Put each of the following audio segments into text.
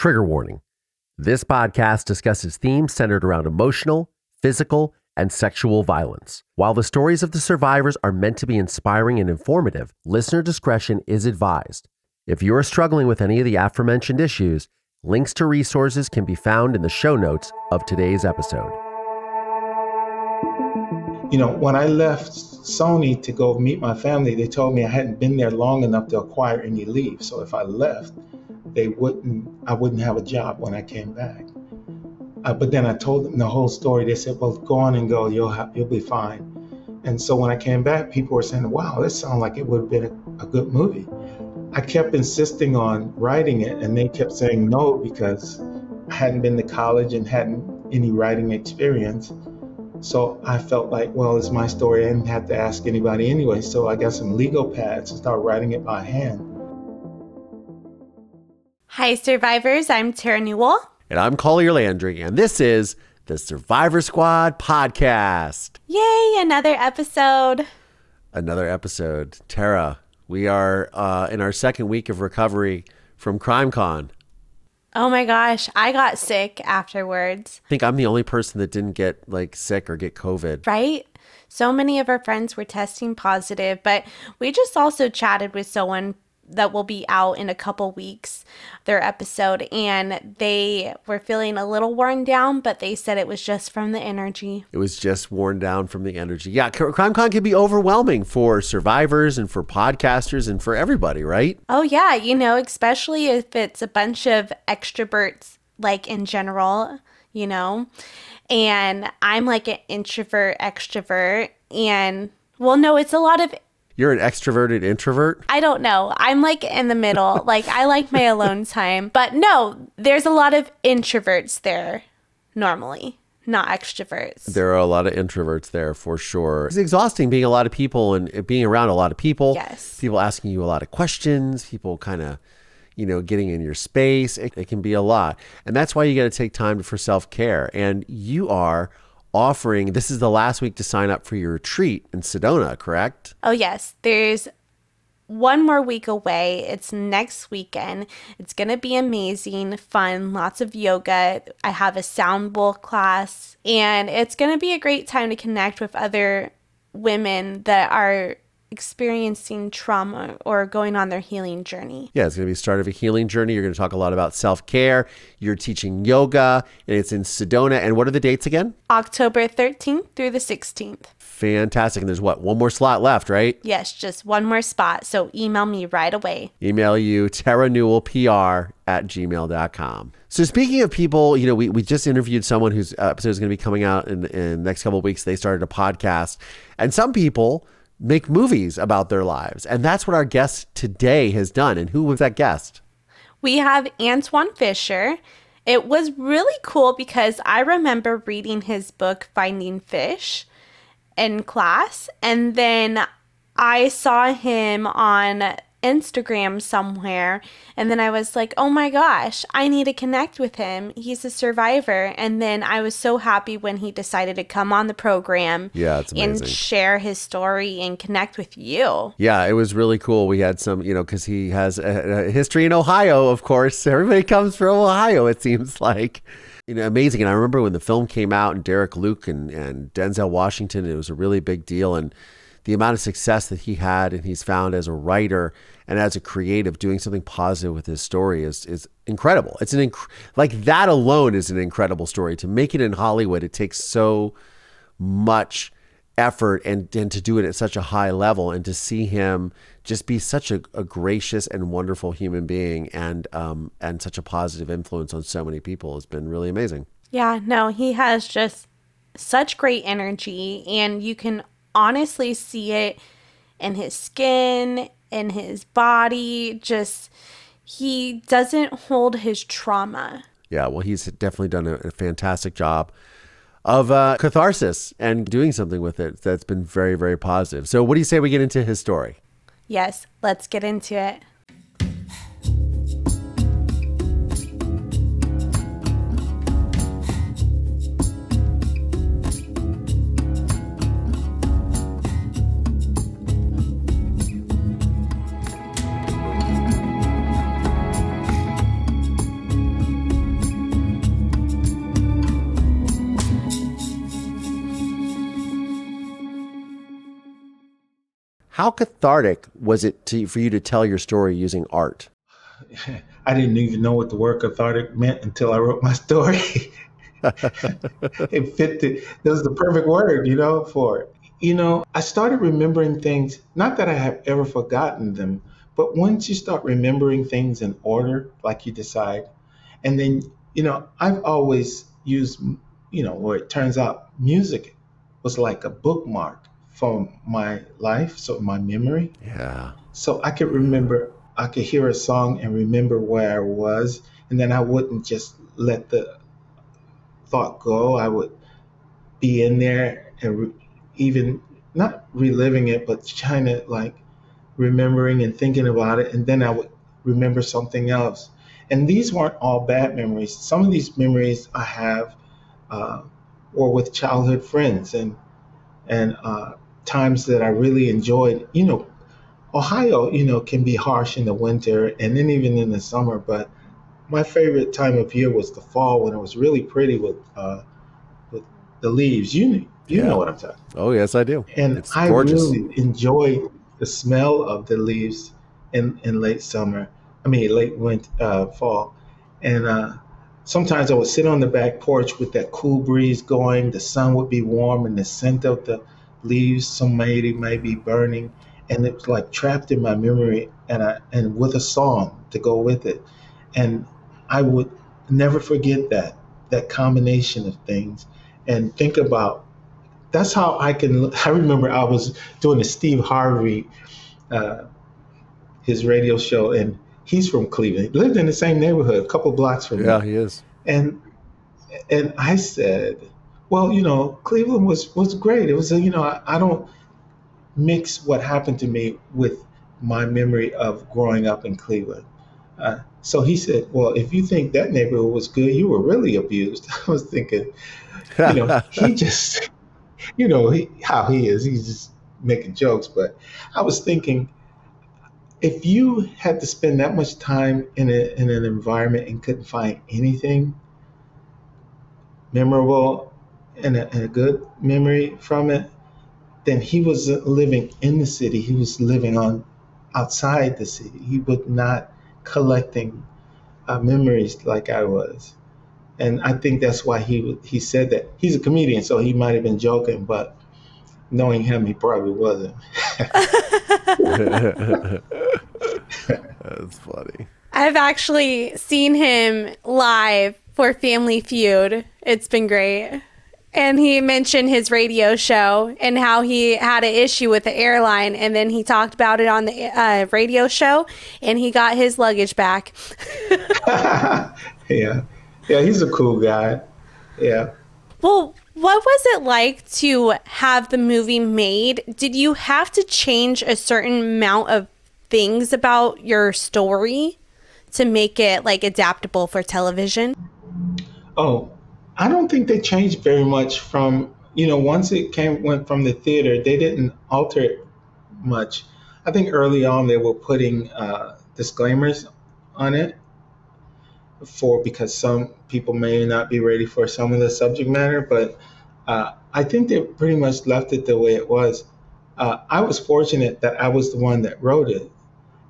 Trigger warning this podcast discusses themes centered around emotional, physical, and sexual violence. While the stories of the survivors are meant to be inspiring and informative, listener discretion is advised. If you are struggling with any of the aforementioned issues, links to resources can be found in the show notes of today's episode. You know, when I left Sony to go meet my family, they told me I hadn't been there long enough to acquire any leave. So if I left, they wouldn't I wouldn't have a job when I came back. Uh, but then I told them the whole story. They said, "Well, go on and go. You'll you'll be fine." And so when I came back, people were saying, "Wow, this sounds like it would have been a, a good movie." I kept insisting on writing it, and they kept saying no because I hadn't been to college and hadn't any writing experience. So I felt like, well, it's my story. I didn't have to ask anybody anyway. So I got some legal pads and started writing it by hand. Hi, survivors. I'm Terra Newell. And I'm Collier Landry, and this is the Survivor Squad podcast. Yay, another episode. Another episode. Tara, we are uh, in our second week of recovery from CrimeCon. Oh my gosh, I got sick afterwards. I think I'm the only person that didn't get like sick or get COVID. Right? So many of our friends were testing positive, but we just also chatted with someone that will be out in a couple weeks, their episode, and they were feeling a little worn down, but they said it was just from the energy. It was just worn down from the energy. Yeah, CrimeCon can be overwhelming for survivors and for podcasters and for everybody, right? Oh, yeah. You know, especially if it's a bunch of extroverts, like in general, you know, and I'm like an introvert, extrovert, and well, no, it's a lot of you're an extroverted introvert? I don't know. I'm like in the middle. like I like my alone time. But no, there's a lot of introverts there normally, not extroverts. There are a lot of introverts there for sure. It's exhausting being a lot of people and being around a lot of people. Yes. People asking you a lot of questions, people kind of you know, getting in your space. It, it, can be a lot. And that's why you got to take time for self care. And you are offering this is the last week to sign up for your retreat in Sedona, correct? Oh, yes. There's one more week away. It's next weekend. It's going to be amazing, fun, lots of yoga. I have a sound bowl class, and it's going to be a great time to connect with other women that are experiencing trauma or going on their healing journey. Yeah, it's going to be the start of a healing journey. You're going to talk a lot about self care. You're teaching yoga, and it's in Sedona. And what are the dates again? October 13th through the 16th. Fantastic. And there's what, one more slot left, right? Yes, just one more spot. So email me right away. Email you, Terra Newell, PR at gmail.com. So speaking of people, you know, we, we just interviewed someone whose episode is going to be coming out in, in the next couple of weeks. They started a podcast. And some people make movies about their lives. And that's what our guest today has done. And who was that guest? We have Antwone Fisher. It was really cool because I remember reading his book, Finding Fish, in class. And then I saw him on Instagram somewhere. And then I was like, oh my gosh, I need to connect with him. He's a survivor. And then I was so happy when he decided to come on the program. Yeah, it's amazing. And share his story and connect with you. Yeah, it was really cool. We had some, you know, because he has a, a history in Ohio, of course. Everybody comes from Ohio, it seems like you know, amazing. And I remember when the film came out and Derek Luke and, and Denzel Washington, it was a really big deal. And the amount of success that he had and he's found as a writer and as a creative doing something positive with his story is is incredible. It's an inc- like that alone is an incredible story. To make it in Hollywood, it takes so much effort and, and to do it at such a high level and to see him just be such a, a gracious and wonderful human being and um and such a positive influence on so many people has been really amazing. Yeah, no, he has just such great energy and you can honestly see it in his skin, in his body. Just, he doesn't hold his trauma. Yeah, well, he's definitely done a, a fantastic job of uh, catharsis and doing something with it that's been very, very positive. So, what do you say we get into his story? Yes, let's get into it. How cathartic was it to, for you to tell your story using art? I didn't even know what the word cathartic meant until I wrote my story. it fit the, it was the perfect word, you know, for it. You know, I started remembering things, not that I have ever forgotten them, but once you start remembering things in order, like you decide, and then, you know, I've always used, you know, where it turns out music was like a bookmark for my life, so my memory. Yeah. So I could remember, I could hear a song and remember where I was, and then I wouldn't just let the thought go. I would be in there and re- even not reliving it, but trying to like remembering and thinking about it, and then I would remember something else. And these weren't all bad memories. Some of these memories I have uh, were with childhood friends and and uh, times that I really enjoyed. You know, Ohio, you know, can be harsh in the winter and then even in the summer, but my favorite time of year was the fall when it was really pretty with uh, with the leaves. You you Yeah. know what I'm talking. Oh, yes, I do. And it's I gorgeous. really enjoy the smell of the leaves in, in late summer. I mean, late winter, uh, fall. And uh, sometimes I would sit on the back porch with that cool breeze going. The sun would be warm, and the scent of the leaves, some maybe burning, and it was like trapped in my memory. And I and with a song to go with it, and I would never forget that that combination of things, and think about that's how I can. I remember I was doing a Steve Harvey, uh, his radio show, and he's from Cleveland. He lived in the same neighborhood, a couple blocks from Yeah, me. he is. And and I said, well, you know, Cleveland was was great. It was, a, you know, I, I don't mix what happened to me with my memory of growing up in Cleveland. Uh, so he said, well, if you think that neighborhood was good, you were really abused. I was thinking, you know, he just, you know, he, how he is. He's just making jokes. But I was thinking, if you had to spend that much time in, a, in an environment and couldn't find anything memorable and a, and a good memory from it, then he was living in the city. He was living on outside the city. He was not collecting uh, memories like I was and I think that's why he he said that. He's a comedian, so he might have been joking, but knowing him, he probably wasn't. That's funny. I've actually seen him live for Family Feud. It's been great. And he mentioned his radio show and how he had an issue with the airline, and then he talked about it on the uh, radio show, and he got his luggage back. yeah, yeah, he's a cool guy. Yeah. Well, what was it like to have the movie made? Did you have to change a certain amount of things about your story to make it like adaptable for television? Oh, I don't think they changed very much from you know once it came went from the theater, they didn't alter it much. I think early on they were putting uh, disclaimers on it for because some people may not be ready for some of the subject matter, but uh, I think they pretty much left it the way it was. Uh, I was fortunate that I was the one that wrote it,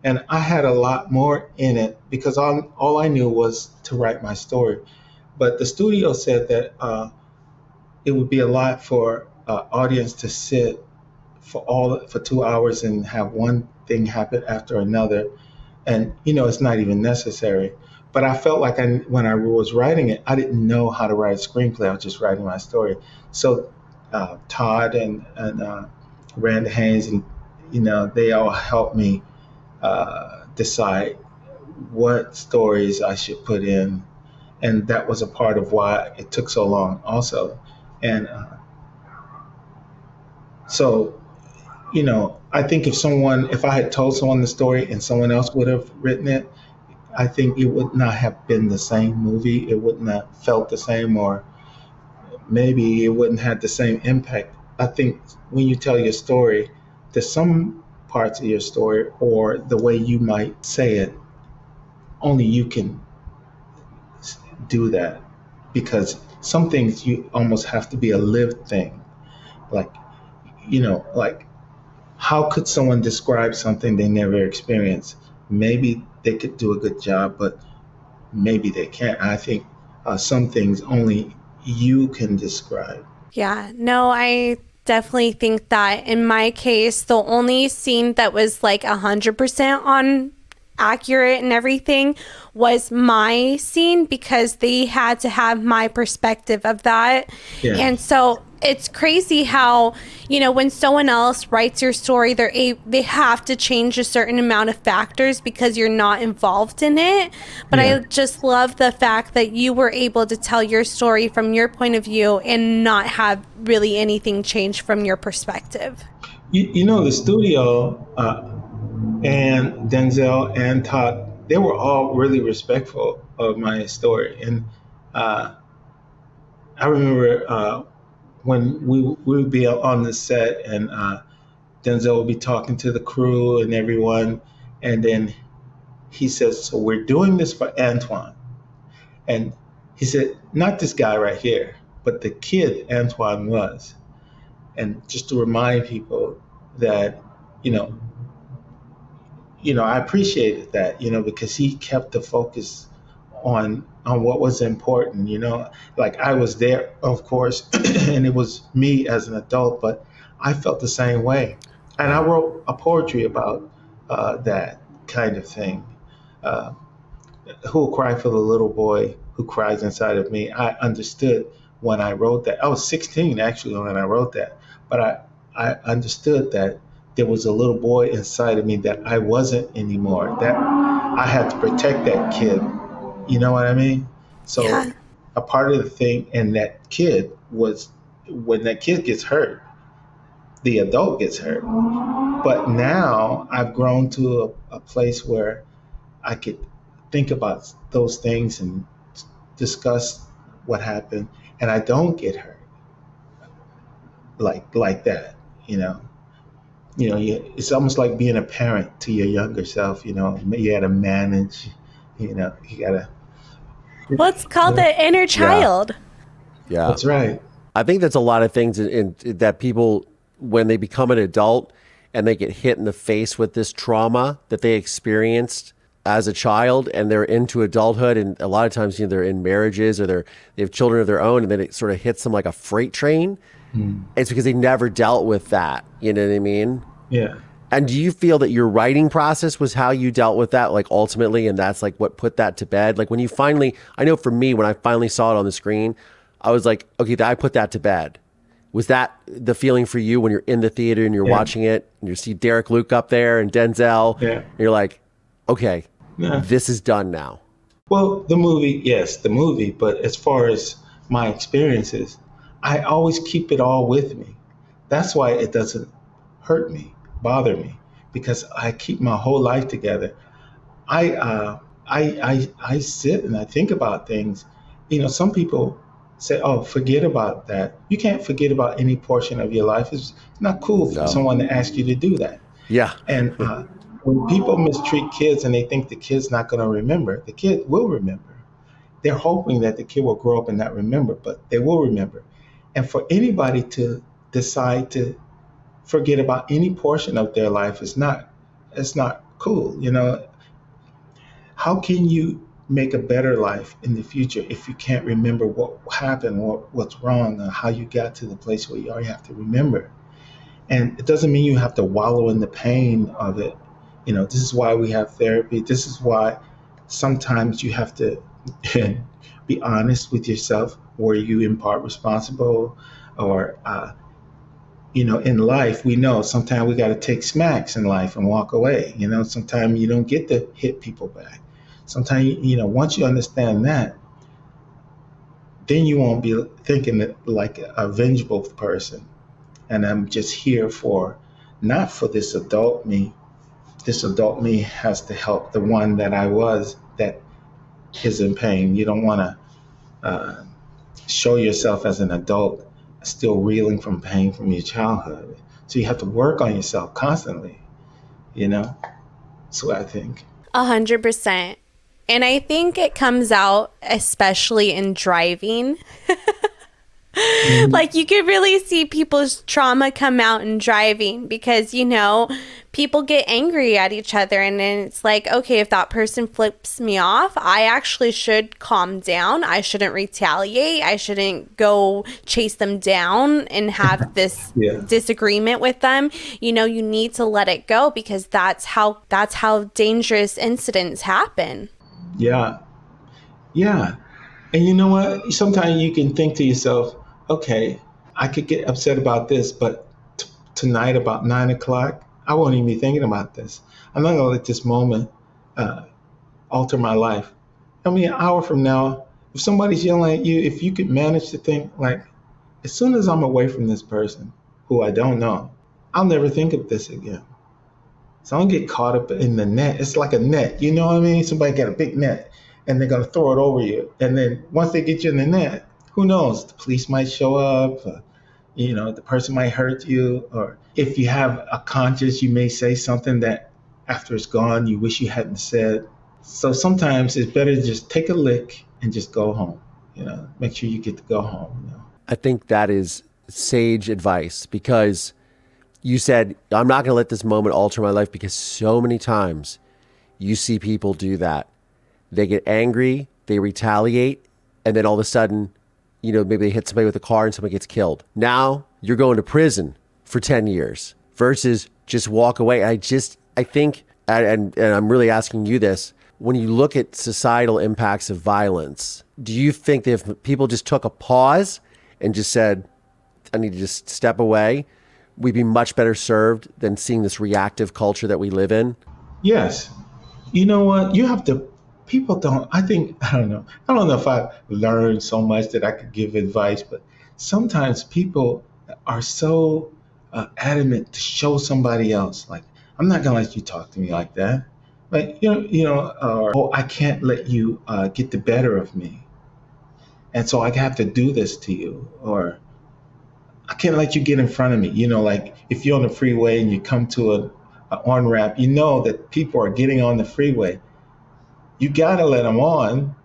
and I had a lot more in it because all, all I knew was to write my story. But the studio said that uh, it would be a lot for uh, audience to sit for all for two hours and have one thing happen after another, and you know it's not even necessary. But I felt like I, when I was writing it, I didn't know how to write a screenplay. I was just writing my story. So uh, Todd and and uh, Randa Haines and you know they all helped me uh, decide what stories I should put in, and that was a part of why it took so long, also. And uh, so, you know, I think if someone, if I had told someone the story and someone else would have written it, I think it would not have been the same movie. It wouldn't have felt the same, or maybe it wouldn't have the same impact. I think when you tell your story, there's some parts of your story or the way you might say it, only you can do that because some things you almost have to be a lived thing. Like, you know, like how could someone describe something they never experienced? Maybe they could do a good job, but maybe they can't. I think uh, some things only you can describe. Yeah, no, I definitely think that in my case, the only scene that was like 100% on accurate and everything was my scene because they had to have my perspective of that. Yeah. And so it's crazy how you know when someone else writes your story they're a they have to change a certain amount of factors because you're not involved in it but yeah. i just love the fact that you were able to tell your story from your point of view and not have really anything change from your perspective you, you know the studio uh, and denzel and todd they were all really respectful of my story. And uh, i remember uh, when we we would be on the set and uh, Denzel would be talking to the crew and everyone, and then he says, "So we're doing this for Antwone," and he said, "Not this guy right here, but the kid Antwone was," and just to remind people that you know, you know, I appreciated that, you know, because he kept the focus on on what was important you know. Like i was there of course and it was me as an adult but i felt the same way. And i wrote a poetry about uh, that kind of thing. Uh, who will cry for the little boy who cries inside of me? I understood when i wrote that. I was 16 actually when i wrote that. But i i understood that there was a little boy inside of me that i wasn't anymore that i had to protect that kid you know what I mean? So yeah. a part of the thing and that kid was when that kid gets hurt, the adult gets hurt. But now I've grown to a, a place where I could think about those things and discuss what happened, and I don't get hurt like like that. You know, you know, you, it's almost like being a parent to your younger self. You know, you got to manage. You know, you got to well, it's called yeah. the inner child. Yeah. yeah. That's right. I think that's a lot of things in, in, that people, when they become an adult and they get hit in the face with this trauma that they experienced as a child and they're into adulthood and a lot of times you know, they're in marriages or they're they have children of their own and then it sort of hits them like a freight train. Mm. It's because they never dealt with that. You know what I mean? Yeah. And do you feel that your writing process was how you dealt with that, like ultimately, and that's like what put that to bed? Like when you finally, I know for me, when I finally saw it on the screen, I was like, okay, I put that to bed. Was that the feeling for you when you're in the theater and you're yeah. watching it and you see Derek Luke up there and Denzel? Yeah. And you're like, okay, yeah. this is done now. Well, the movie, yes, the movie. But as far as my experiences, I always keep it all with me. That's why it doesn't hurt me bother me because I keep my whole life together. I, uh, I, I, I sit and I think about things. You know, some people say, "Oh, forget about that." You can't forget about any portion of your life. It's not cool for no. someone to ask you to do that. Yeah. And uh, when people mistreat kids and they think the kid's not going to remember, the kid will remember. They're hoping that the kid will grow up and not remember, but they will remember. And for anybody to decide to forget about any portion of their life is not it's not cool you know? How can you make a better life in the future if you can't remember what happened what what's wrong or how you got to the place where you you have to remember. And it doesn't mean you have to wallow in the pain of it. You know this is why we have therapy. This is why sometimes you have to be honest with yourself. Were you in part responsible or uh, you know, in life, we know sometimes we got to take smacks in life and walk away. You know, sometimes you don't get to hit people back. Sometimes, you know, once you understand that, then you won't be thinking like a vengeful person. And I'm just here for, not for this adult me. This adult me has to help the one that I was that is in pain. You don't want to uh, show yourself as an adult still reeling from pain from your childhood. So you have to work on yourself constantly, you know? What I think. A hundred percent. And I think it comes out especially in driving. Mm-hmm. like you could really see people's trauma come out in driving because you know people get angry at each other and then it's like okay if that person flips me off i actually should calm down. I shouldn't retaliate. I shouldn't go chase them down and have this yeah. disagreement with them. You know you need to let it go because that's how that's how dangerous incidents happen. Yeah. Yeah. And you know what? Sometimes you can think to yourself okay, I could get upset about this, but t- tonight about nine o'clock, I won't even be thinking about this. I'm not going to let this moment uh, alter my life. I mean, an hour from now, if somebody's yelling at you, if you could manage to think, like, as soon as I'm away from this person who I don't know, I'll never think of this again. So I don't get caught up in the net. It's like a net, you know what I mean? Somebody got a big net and they're going to throw it over you. And then once they get you in the net, who knows? The police might show up. Uh, you know, the person might hurt you, or if you have a conscience, you may say something that after it's gone, you wish you hadn't said. So sometimes it's better to just take a lick and just go home. You know, make sure you get to go home. You know? I think that is sage advice because you said, I'm not going to let this moment alter my life because so many times you see people do that. They get angry, they retaliate, and then all of a sudden you know, maybe they hit somebody with a car and somebody gets killed. Now you're going to prison for 10 years versus just walk away. I just, I think, and, and I'm really asking you this when you look at societal impacts of violence, do you think that if people just took a pause and just said, I need to just step away, we'd be much better served than seeing this reactive culture that we live in? Yes. You know what? You have to people don't i think i don't know. I don't know if I've learned so much that i could give advice but sometimes people are so uh, adamant to show somebody else. Like i'm not gonna let you talk to me like that. Like you know you know or oh i can't let you uh, get the better of me. And so i have to do this to you. Or i can't let you get in front of me. You know like if you're on the freeway and you come to a on ramp you know that people are getting on the freeway you got to let them on,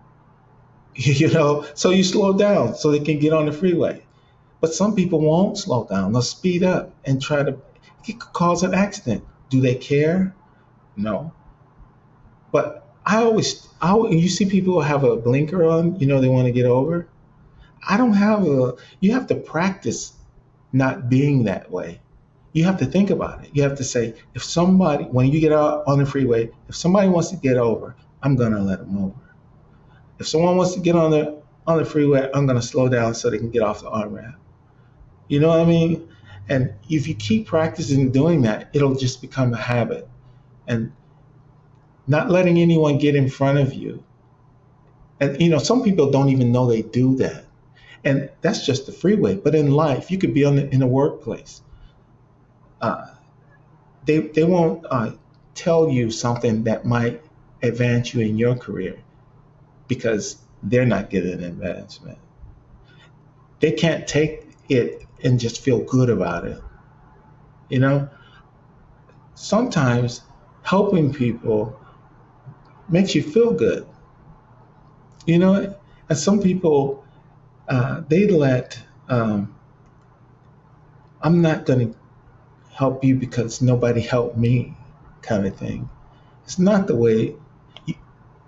you know, so you slow down so they can get on the freeway. But some people won't slow down. They'll speed up and try to, cause an accident. Do they care? No. But I always, I, you see people have a blinker on, you know, they want to get over. I don't have a, you have to practice not being that way. You have to think about it. You have to say, if somebody, when you get out on the freeway, if somebody wants to get over, I'm gonna let them over. If someone wants to get on the on the freeway, I'm gonna slow down so they can get off the on ramp. You know what I mean? And if you keep practicing doing that, it'll just become a habit. And not letting anyone get in front of you. And you know, some people don't even know they do that. And that's just the freeway. But in life, you could be on the, in a workplace. Uh, they they won't uh, tell you something that might advance you in your career because they're not getting advancement. They can't take it and just feel good about it. You know, sometimes helping people makes you feel good. You know, and some people uh, they let um, I'm not going to help you because nobody helped me kind of thing. It's not the way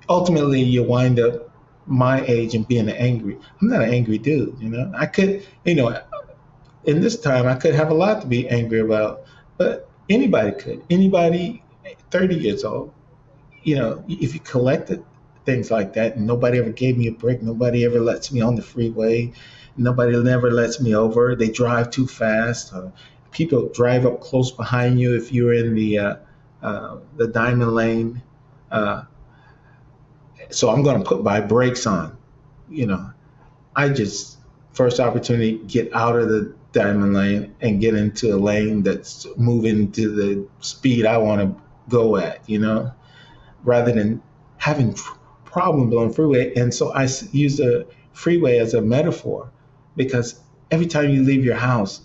ultimately you wind up my age and being angry. I'm not an angry dude, you know. I could, you know, in this time I could have a lot to be angry about, but anybody could. Anybody 30 years old, you know, if you collected things like that and nobody ever gave me a break, nobody ever lets me on the freeway, nobody never lets me over, they drive too fast, uh, people drive up close behind you if you're in the uh, uh, the diamond lane. So I'm going to put my brakes on. You know, I just first opportunity get out of the diamond lane and get into a lane that's moving to the speed I want to go at. You know, rather than having problems on freeway. And so I use the freeway as a metaphor because every time you leave your house,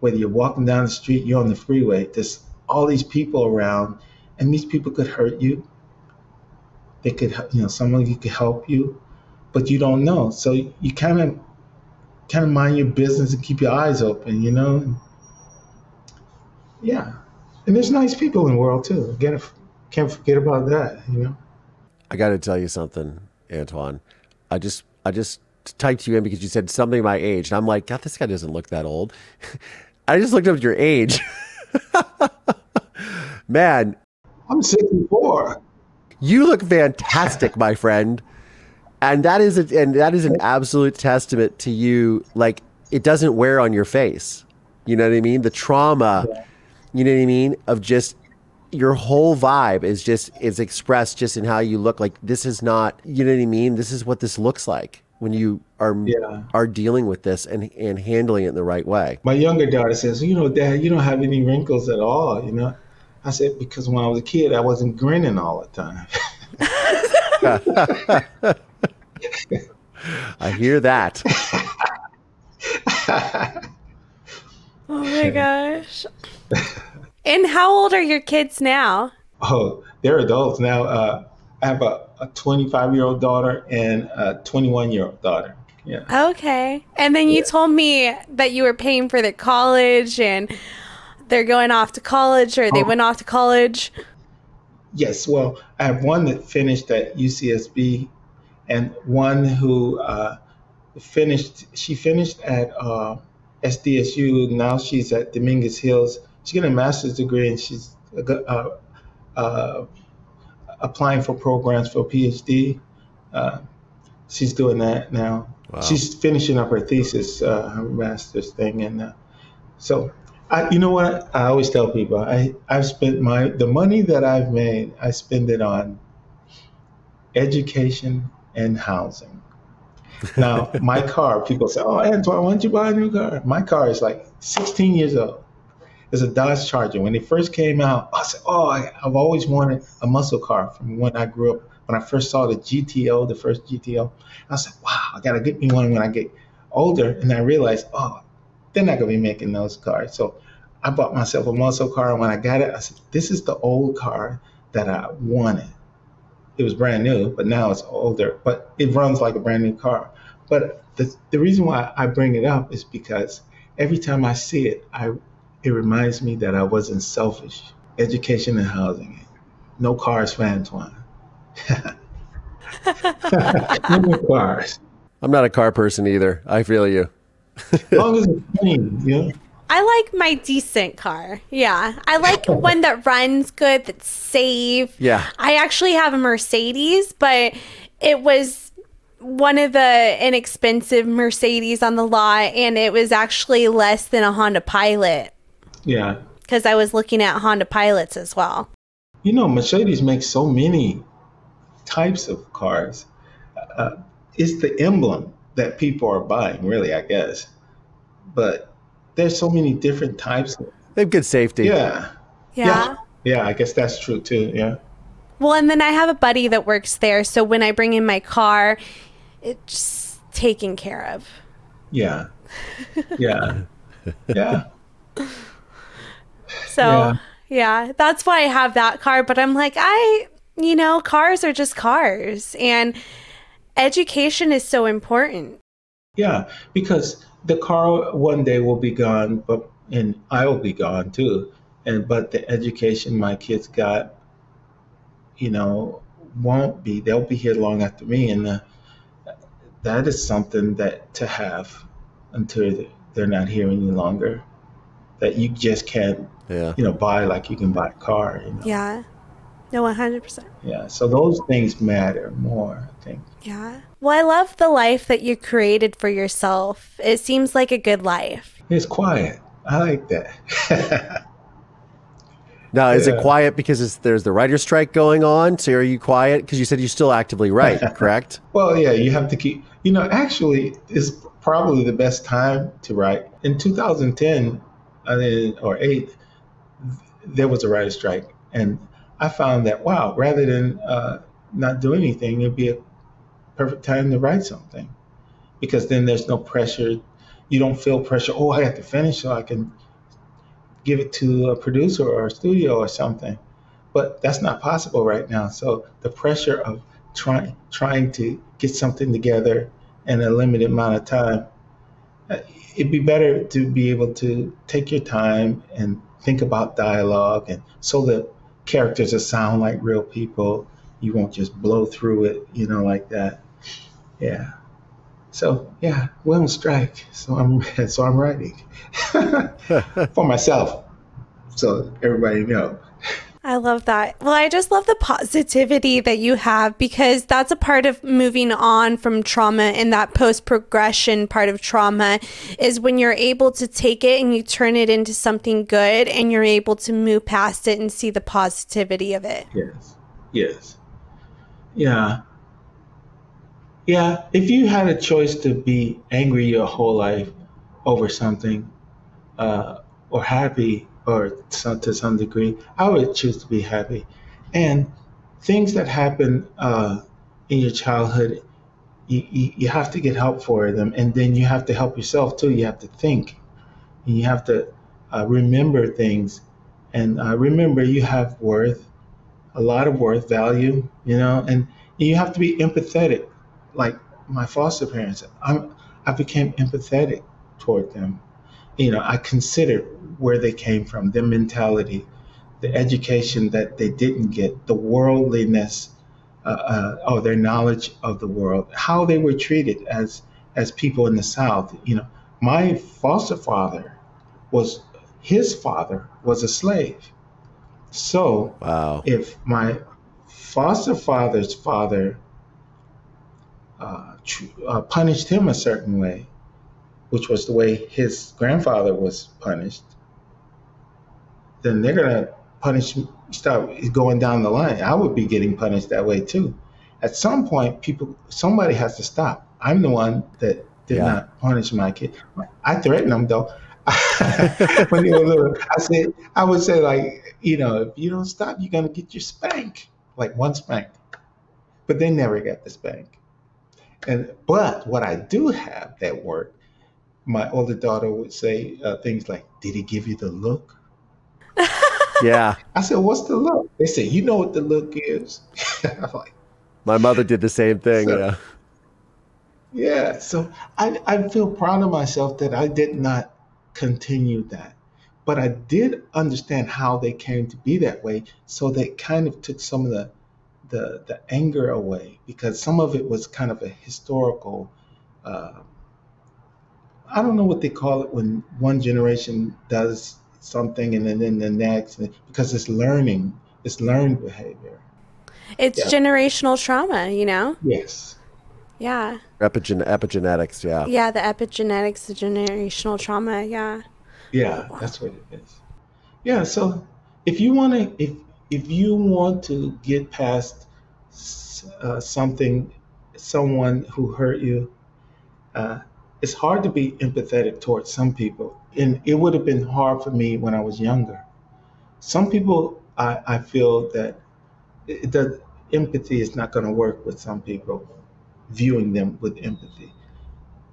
whether you're walking down the street, you're on the freeway, there's all these people around, and these people could hurt you they could, you know, someone who could help you, but you don't know. So you kind of kind of mind your business and keep your eyes open, you know. Yeah, and there's nice people in the world too. Again, can't forget about that, you know. I got to tell you something, Antwone. I just I just typed you in because you said something my age, and I'm like, God, this guy doesn't look that old. I just looked up your age. Man, I'm 64. You look fantastic, my friend. And that is a, and that is an absolute testament to you like it doesn't wear on your face. You know what I mean? The trauma, you know what I mean, of just your whole vibe is just is expressed just in how you look like this is not, you know what I mean? This is what this looks like when you are yeah. are dealing with this and and handling it in the right way. My younger daughter says, "You know, Dad, you don't have any wrinkles at all." You know, I said because when I was a kid, I wasn't grinning all the time. I hear that. oh my gosh. And how old are your kids now? Oh, they're adults now. Uh, I have a, a 25 year old daughter and a 21 year old daughter. Yeah. Okay. And then you yeah. told me that you were paying for their college and they're going off to college or they oh. went off to college. Yes. Well, I have one that finished at UCSB and one who uh, finished, she finished at uh, SDSU. Now she's at Dominguez Hills. She's getting a master's degree and she's uh, uh applying for programs for a PhD. Uh, she's doing that now. Wow. She's finishing up her thesis, uh, her master's thing, and uh, so I, you know what I always tell people I I've spent my the money that I've made I spend it on education and housing. Now my car, people say, "Oh, Antwone, why don't you buy a new car?" My car is like 16 years old. It's a Dodge Charger. When it first came out, I said, "Oh, I, have always wanted a muscle car from when I grew up. When I first saw the GTO, the first GTO, I said, "Wow, I gotta get me one when I get older." And I realized, oh, they're not gonna be making those cars. So I bought myself a muscle car, and when I got it, I said, "This is the old car that I wanted." It was brand new, but now it's older, but it runs like a brand new car. But the, the reason why I bring it up is because every time I see it, I it reminds me that I wasn't selfish. Education and housing. No cars for Antwone. no cars. I'm not a car person either. I feel you. as long as it's clean, you know? I like my decent car. Yeah. I like one that runs good, that's safe. Yeah. I actually have a Mercedes, but it was one of the inexpensive Mercedes on the lot, and it was actually less than a Honda Pilot. Yeah. Because I was looking at Honda Pilots as well. You know, Mercedes makes so many types of cars. Uh, it's the emblem that people are buying, really, I guess. But there's so many different types. They have good safety. Yeah. Yeah. Yeah, yeah I guess that's true too. Yeah. Well, and then I have a buddy that works there. So when I bring in my car, it's taken care of. Yeah. Yeah. yeah. So yeah. yeah, that's why I have that car. But I'm like, I, you know, cars are just cars, and education is so important. Yeah, because the car one day will be gone, but and I will be gone too. And but the education my kids got, you know, won't be. They'll be here long after me, and uh, that is something that to have until they're not here any longer. That you just can't yeah. you know, buy like you can buy a car. You know? Yeah. No, 100%. Yeah. So those things matter more, I think. Yeah. Well, I love the life that you created for yourself. It seems like a good life. It's quiet. I like that. now, is yeah. it quiet because there's the writer's strike going on? So are you quiet? Because you said you still actively write, correct? well, yeah, you have to keep, you know, actually, it's probably the best time to write. In 2010, I mean, or 8, there was a writer's strike. And I found that, wow, rather than uh, not do anything, it'd be a perfect time to write something because then there's no pressure. You don't feel pressure, oh, I have to finish so I can give it to a producer or a studio or something. But that's not possible right now. So the pressure of trying trying to get something together in a limited amount of time uh, it'd be better to be able to take your time and think about dialogue, and so the characters that sound like real people. You won't just blow through it, you know, like that. Yeah. So yeah, we're on strike. So I'm so I'm writing for myself, so everybody know. I love that. Well, I just love the positivity that you have because that's a part of moving on from trauma and that post progression part of trauma is when you're able to take it and you turn it into something good and you're able to move past it and see the positivity of it. Yes. Yes. Yeah. Yeah. If you had a choice to be angry your whole life over something uh, or happy, or to some degree, I would choose to be happy. And things that happen uh, in your childhood, you, you, you, have to get help for them. And then you have to help yourself too. You have to think. And you have to uh, remember things. And uh, remember, you have worth, a lot of worth, value, you know, and you have to be empathetic. Like my foster parents, I'm, I became empathetic toward them you know, I considered where they came from, their mentality, the education that they didn't get, the worldliness, uh, uh, or their knowledge of the world, how they were treated as as people in the South. You know, my foster father was his father was a slave. So, wow. if my foster father's father uh, tr- uh, punished him a certain way, which was the way his grandfather was punished, then they're going to punish, start going down the line. I would be getting punished that way too. At some point, people, somebody has to stop. I'm the one that did yeah. not punish my kid. I threatened them though. when they were little, I said, I would say like, you know, if you don't stop, you're gonna get your spank, like one spank. But they never got the spank. And but what I do have that worked my older daughter would say uh, things like, "Did he give you the look?" yeah. I said, "What's the look?" They said, "You know what the look is." I'm like, my mother did the same thing. So, yeah. Yeah. So I I feel proud of myself that I did not continue that, but I did understand how they came to be that way. So they kind of took some of the the the anger away because some of it was kind of a historical. Uh, I don't know what they call it when one generation does something and then, then the next because it's learning, it's learned behavior. It's yeah. generational trauma, you know? Yes. Yeah. Epigen- epigenetics, yeah. Yeah, the epigenetics, the generational trauma, yeah. Yeah, that's what it is. Yeah, so if you want to if if you want to get past uh, something someone who hurt you uh, it's hard to be empathetic towards some people. And it would have been hard for me when I was younger. Some people, I, I feel that it, the empathy is not going to work with some people, viewing them with empathy.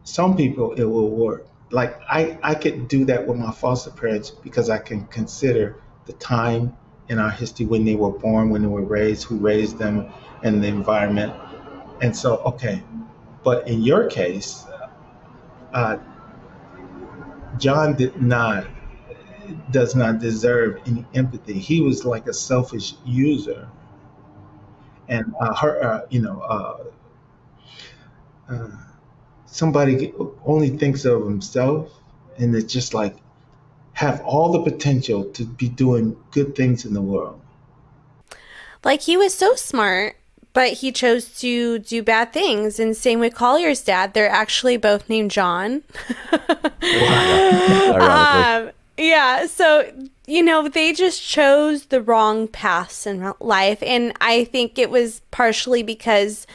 Some people, it will work. Like I, I could do that with my foster parents because I can consider the time in our history when they were born, when they were raised, who raised them, and the environment. And so, okay. But in your case, uh, John did not does not deserve any empathy. He was like a selfish user, and uh, her, uh, you know, uh, uh, somebody only thinks of himself, and it's just like have all the potential to be doing good things in the world. Like he was so smart but he chose to do bad things. And same with Collier's dad. They're actually both named John. um, yeah. So, you know, they just chose the wrong paths in life. And I think it was partially because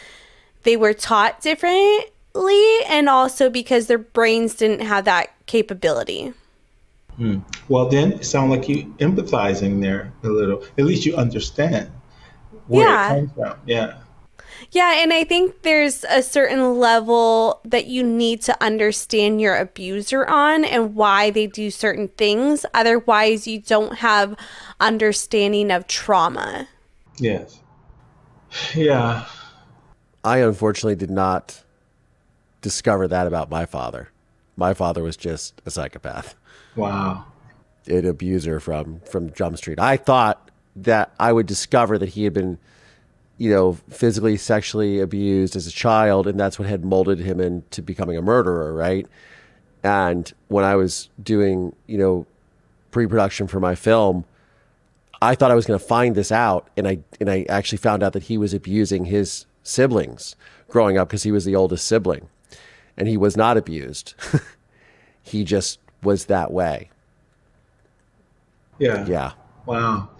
they were taught differently and also because their brains didn't have that capability. Hmm. Well, then it sounds like you empathizing there a little. At least you understand where yeah. it comes from. Yeah. Yeah, and I think there's a certain level that you need to understand your abuser on and why they do certain things. Otherwise, you don't have understanding of trauma. Yes. Yeah. I unfortunately did not discover that about my father my father was just a psychopath, Wow. an abuser from from Jump Street. I thought that I would discover that he had been, you know, physically, sexually abused as a child, and that's what had molded him into becoming a murderer, right? And when I was doing, you know, pre-production for my film, I thought I was going to find this out, and I and I actually found out that he was abusing his siblings growing up because he was the oldest sibling, and he was not abused. he just was that way. Yeah. Yeah. Wow.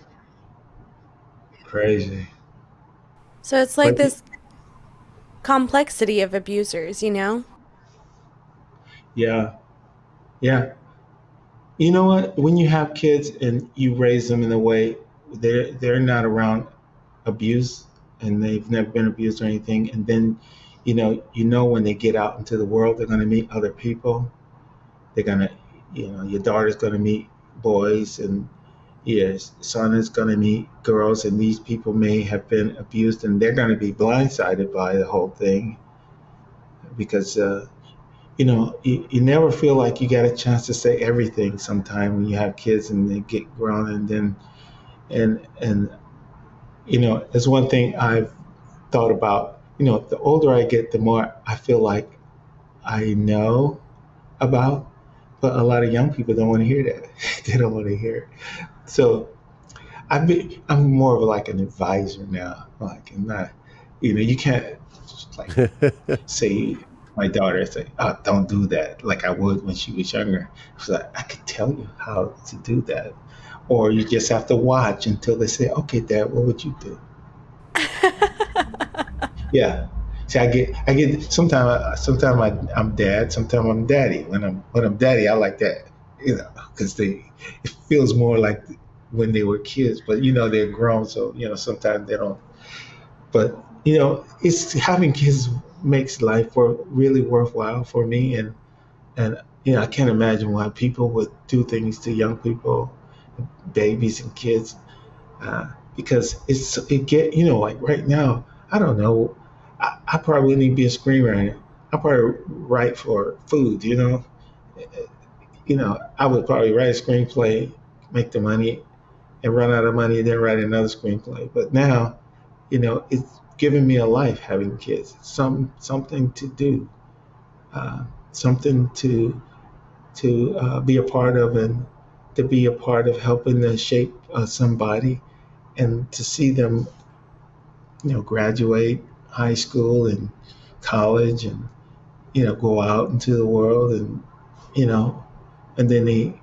Crazy. So it's like But- this complexity of abusers, you know? Yeah. Yeah. You know what? When you have kids and you raise them in a way they're they're not around abuse and they've never been abused or anything, and then you know you know when they get out into the world they're going to meet other people. They're gonna, you know, your daughter's going to meet boys, and your son is going to meet girls, and these people may have been abused, and they're going to be blindsided by the whole thing because. Uh, you know, you, you never feel like you got a chance to say everything sometime when you have kids and they get grown and then and and you know, there's one thing I've thought about, you know, the older I get, the more I feel like I know about, but a lot of young people don't want to hear that. they don't want to hear. So been, I'm more of like an advisor now. Like, I'm not, you know, you can't just like say my daughter say, "Oh, don't do that," like I would when she was younger. So like, I could tell you how to do that, or you just have to watch until they say, "Okay, Dad, what would you do?" yeah. See, I get, I get. Sometimes, sometimes I, I'm dad. Sometimes I'm daddy. When I'm, when I'm daddy, I like that, you know, because they, it feels more like when they were kids. But you know, they're grown, so you know, sometimes they don't. But you know, it's having kids makes life for really worthwhile for me, and and you know, I can't imagine why people would do things to young people, babies and kids, uh, because it's it get you know like right now. I don't know. I, I probably wouldn't even be a screenwriter. I probably write for food. You know, you know, I would probably write a screenplay, make the money, and run out of money, then write another screenplay. But now, you know, it's given me a life having kids. Some something to do, uh, something to to uh, be a part of, and to be a part of helping to shape uh, somebody, and to see them, you know, graduate high school and college, and you know, go out into the world, and you know, and then they,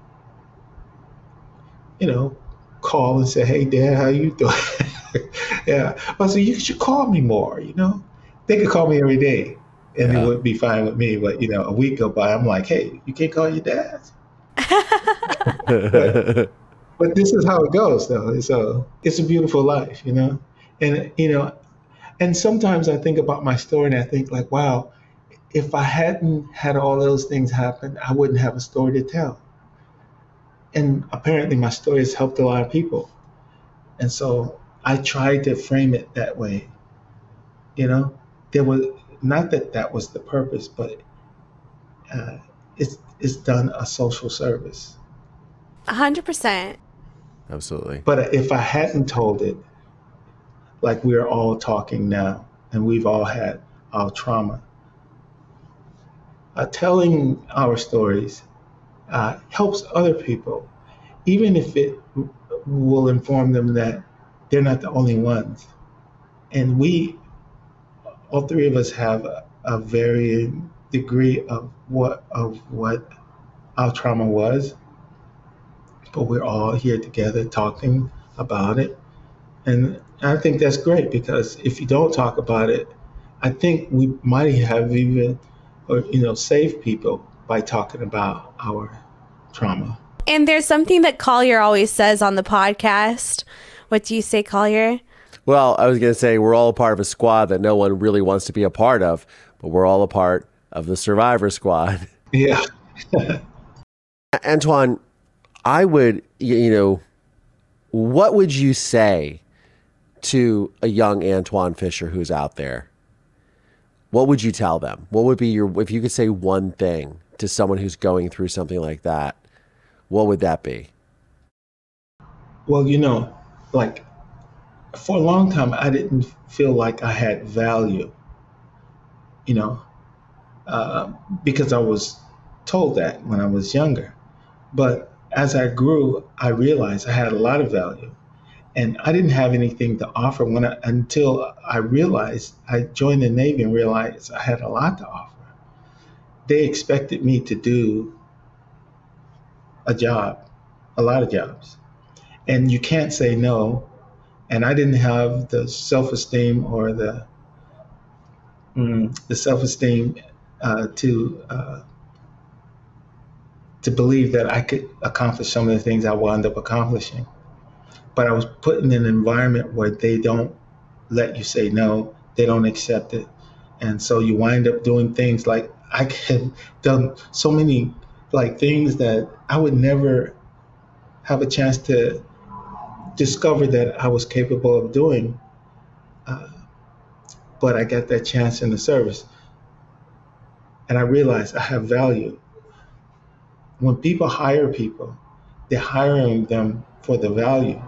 you know, call and say, "Hey, Dad, how you doing?" yeah. Oh, I said, you should call me more, you know? They could call me every day and Yeah. it would be fine with me. But, you know, a week go by, I'm like, hey, you can't call your dad. But this is how it goes, though. So it's a beautiful life, you know? And, you know, and sometimes I think about my story and I think, like, wow, if I hadn't had all those things happen, I wouldn't have a story to tell. And apparently, my story has helped a lot of people. And so I tried to frame it that way. You know, there was not that that was the purpose, but uh, it's it's done a social service. A hundred percent. Absolutely. But if I hadn't told it, like we're all talking now, and we've all had our trauma, uh, telling our stories uh, helps other people, even if it will inform them that they're not the only ones. And we, all three of us, have a, a varying degree of what of what our trauma was, but we're all here together talking about it. And I think that's great because if you don't talk about it, I think we might have even, or you know, save people by talking about our trauma. And there's something that Collier always says on the podcast. What do you say, Collier? Well, I was going to say we're all a part of a squad that no one really wants to be a part of, but we're all a part of the Survivor Squad. Yeah. Antwone, I would, you know, what would you say to a young Antwone Fisher who's out there? What would you tell them? What would be your, if you could say one thing to someone who's going through something like that, what would that be? Well, you know, like for a long time, I didn't feel like I had value, you know, uh, because I was told that when I was younger. But as I grew, I realized I had a lot of value. And I didn't have anything to offer when I, until I realized I joined the Navy and realized I had a lot to offer. They expected me to do a job, a lot of jobs. And you can't say no. And I didn't have the self esteem or the mm, the self esteem uh, to uh, to believe that I could accomplish some of the things I wound up accomplishing. But I was put in an environment where they don't let you say no, they don't accept it. And so you wind up doing things like I have done so many like things that I would never have a chance to discover that I was capable of doing. Uh, but I got that chance in the service. And I realized I have value when people hire people, they're hiring them for the value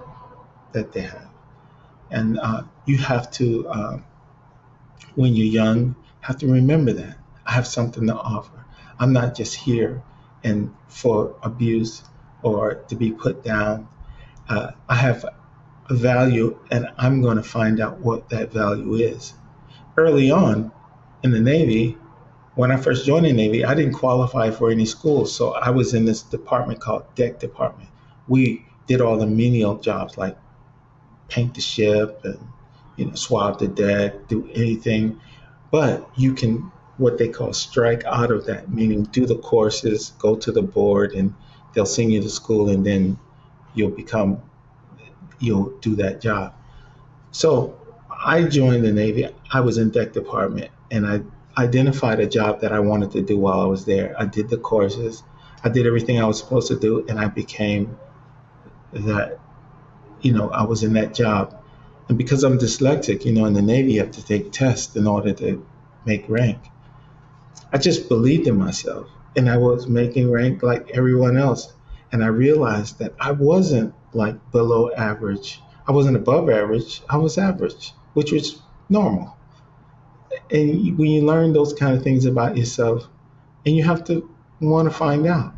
that they have. And uh, you have to, uh, when you're young, have to remember that I have something to offer. I'm not just here and for abuse or to be put down. Uh, I have a value, and I'm going to find out what that value is. Early on in the Navy, when I first joined the Navy, I didn't qualify for any schools, so I was in this department called deck department. We did all the menial jobs like paint the ship and you know swab the deck, do anything, but you can what they call strike out of that, meaning do the courses, go to the board, and they'll send you to school, and then you'll become you'll do that job. So I joined the Navy. I was in deck department, and I identified a job that I wanted to do while I was there. I did the courses, I did everything I was supposed to do, and I became that, you know, I was in that job. And because I'm dyslexic, you know, in the Navy, you have to take tests in order to make rank. I just believed in myself and I was making rank like everyone else. And I realized that I wasn't like below average. I wasn't above average. I was average, which was normal and when you learn those kind of things about yourself, and you have to want to find out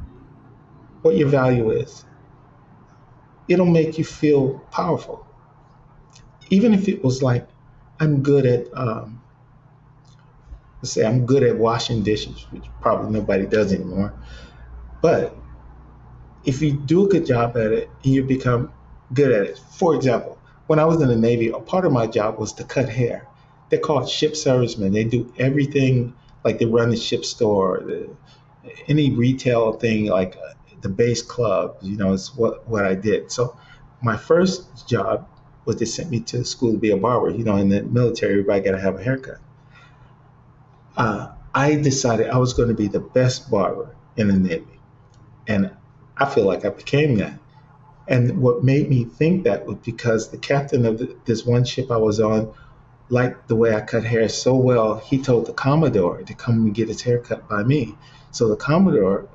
what your value is, it'll make you feel powerful. Even if it was like, I'm good at, um, let's say, I'm good at washing dishes, which probably nobody does anymore. But if you do a good job at it, you become good at it. For example, when I was in the Navy, a part of my job was to cut hair they're called ship servicemen. They do everything like they run the ship store, the, any retail thing like the base club. You know, it's what what I did. So my first job was they sent me to school to be a barber. You know, in the military, everybody got to have a haircut. Uh, I decided I was going to be the best barber in the Navy, and I feel like I became that. And what made me think that was because the captain of the, this one ship I was on liked the way I cut hair so well, he told the Commodore to come and get his hair cut by me. So the Commodore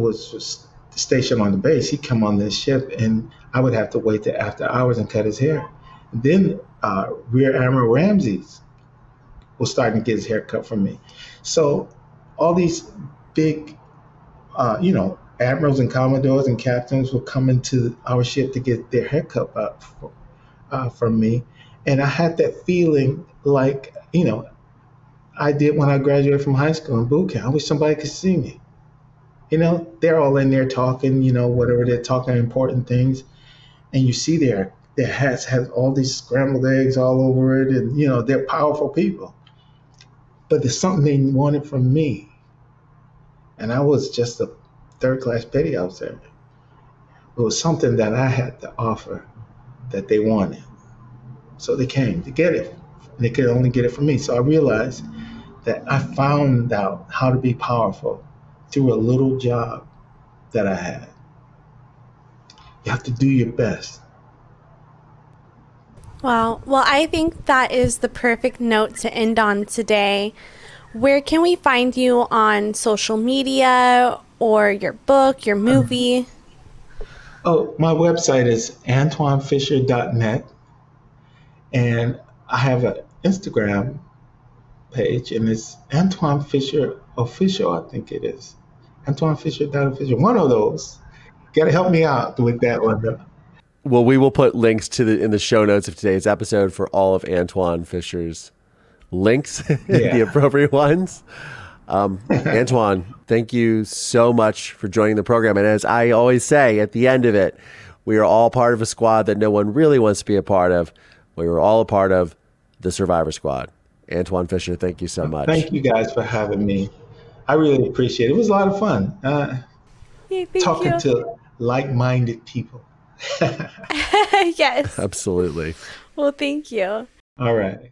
was stationed on the base. He'd come on this ship, and I would have to wait after hours and cut his hair. And then uh, Rear Admiral Ramses was starting to get his hair cut from me. So all these big, uh, you know, admirals and commodores and captains were coming to our ship to get their hair cut up for, uh, from me. And I had that feeling like, you know, I did when I graduated from high school in boot camp. I wish somebody could see me. You know, they're all in there talking, you know, whatever they're talking important things. And you see their their hats has all these scrambled eggs all over it, and you know, they're powerful people. But there's something they wanted from me. And I was just a third class petty officer. It was something that I had to offer that they wanted. So they came to get it. And they could only get it from me. So I realized that I found out how to be powerful through a little job that I had. You have to do your best. Wow. Well, I think that is the perfect note to end on today. Where can we find you on social media or your book, your movie? Oh, my website is antwonefisher.net. And I have an Instagram page, and it's Antwone Fisher Official, I think it is. Antwone Fisher Official. One of those. Got to help me out with that one. Though. Well, we will put links to the in the show notes of today's episode for all of Antwone Fisher's links, yeah. the appropriate ones. Um, Antwone, thank you so much for joining the program. And as I always say at the end of it, we are all part of a squad that no one really wants to be a part of. We were all a part of the Survivor Squad. Antwone Fisher, thank you so much. Thank you guys for having me. I really appreciate it. It was a lot of fun. Uh, yeah, talking you. to like minded people. yes. Absolutely. Well, thank you. All right.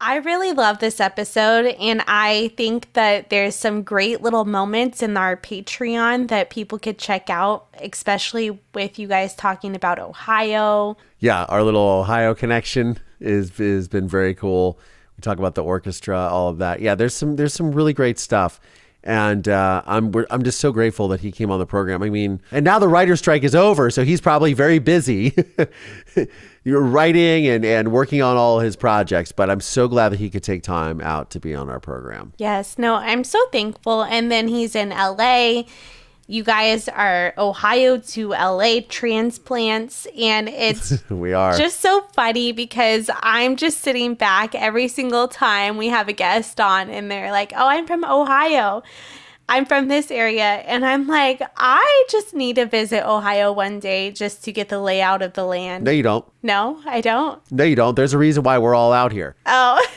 I really love this episode, and I think that there's some great little moments in our Patreon that people could check out, especially with you guys talking about Ohio. Yeah, our little Ohio connection is has been very cool. Talk about the orchestra, all of that. Yeah, there's some there's some really great stuff and uh, I'm I'm just so grateful that he came on the program. I mean, and now the writer's strike is over, so he's probably very busy. You're writing and, and working on all his projects, but I'm so glad that he could take time out to be on our program. Yes, no, I'm so thankful. And then he's in LA. You guys are Ohio to LA transplants, and it's we are just so funny because I'm just sitting back every single time we have a guest on, and they're like, "Oh, I'm from Ohio." I'm from this area. And I'm like, I just need to visit Ohio one day just to get the layout of the land. No, you don't. No, I don't. No, you don't. There's a reason why we're all out here. Oh.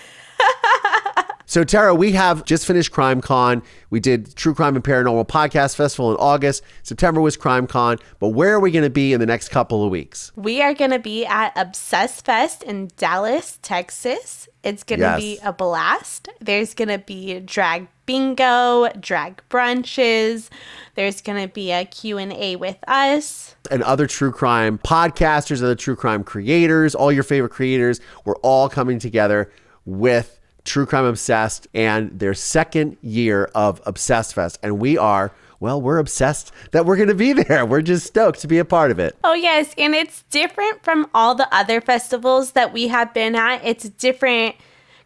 So, Terra, we have just finished Crime Con. We did True Crime and Paranormal Podcast Festival in August. September was Crime Con. But where are we going to be in the next couple of weeks? We are going to be at Obsess Fest in Dallas, Texas. It's going to yes. be a blast. There's going to be drag bingo, drag brunches. There's going to be a Q&A with us. And other true crime podcasters, other true crime creators, all your favorite creators. We're all coming together with True Crime Obsessed and their second year of Obsessed Fest. And we are, well, we're obsessed that we're going to be there. We're just stoked to be a part of it. Oh, yes. And it's different from all the other festivals that we have been at. It's different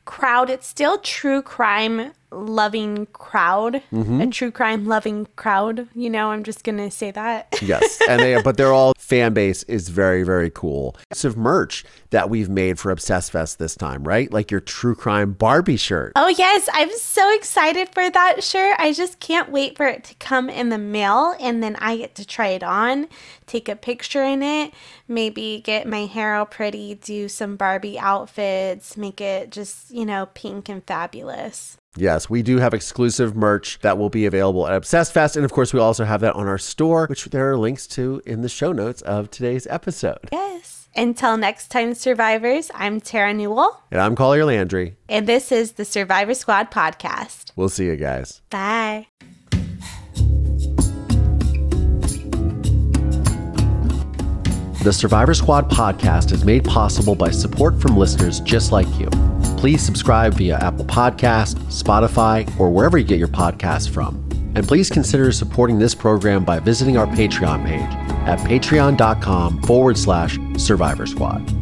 crowd. It's still true crime loving crowd, mm-hmm. a true crime loving crowd. You know, I'm just gonna say that. yes, and they but they're all fan base is very very cool. It's of merch that we've made for Obsess Fest this time, right? Like your true crime Barbie shirt. Oh yes, I'm so excited for that shirt. I just can't wait for it to come in the mail, and then I get to try it on, take a picture in it, maybe get my hair all pretty, do some Barbie outfits, make it just you know pink and fabulous. Yes, we do have exclusive merch that will be available at Obsessed Fest. And of course, we also have that on our store, which there are links to in the show notes of today's episode. Yes. Until next time, survivors, I'm Terra Newell. And I'm Collier Landry. And this is the Survivor Squad podcast. We'll see you guys. Bye. The Survivor Squad podcast is made possible by support from listeners just like you please subscribe via Apple Podcast, Spotify, or wherever you get your podcasts from. And please consider supporting this program by visiting our Patreon page at patreon.com forward slash survivor squad.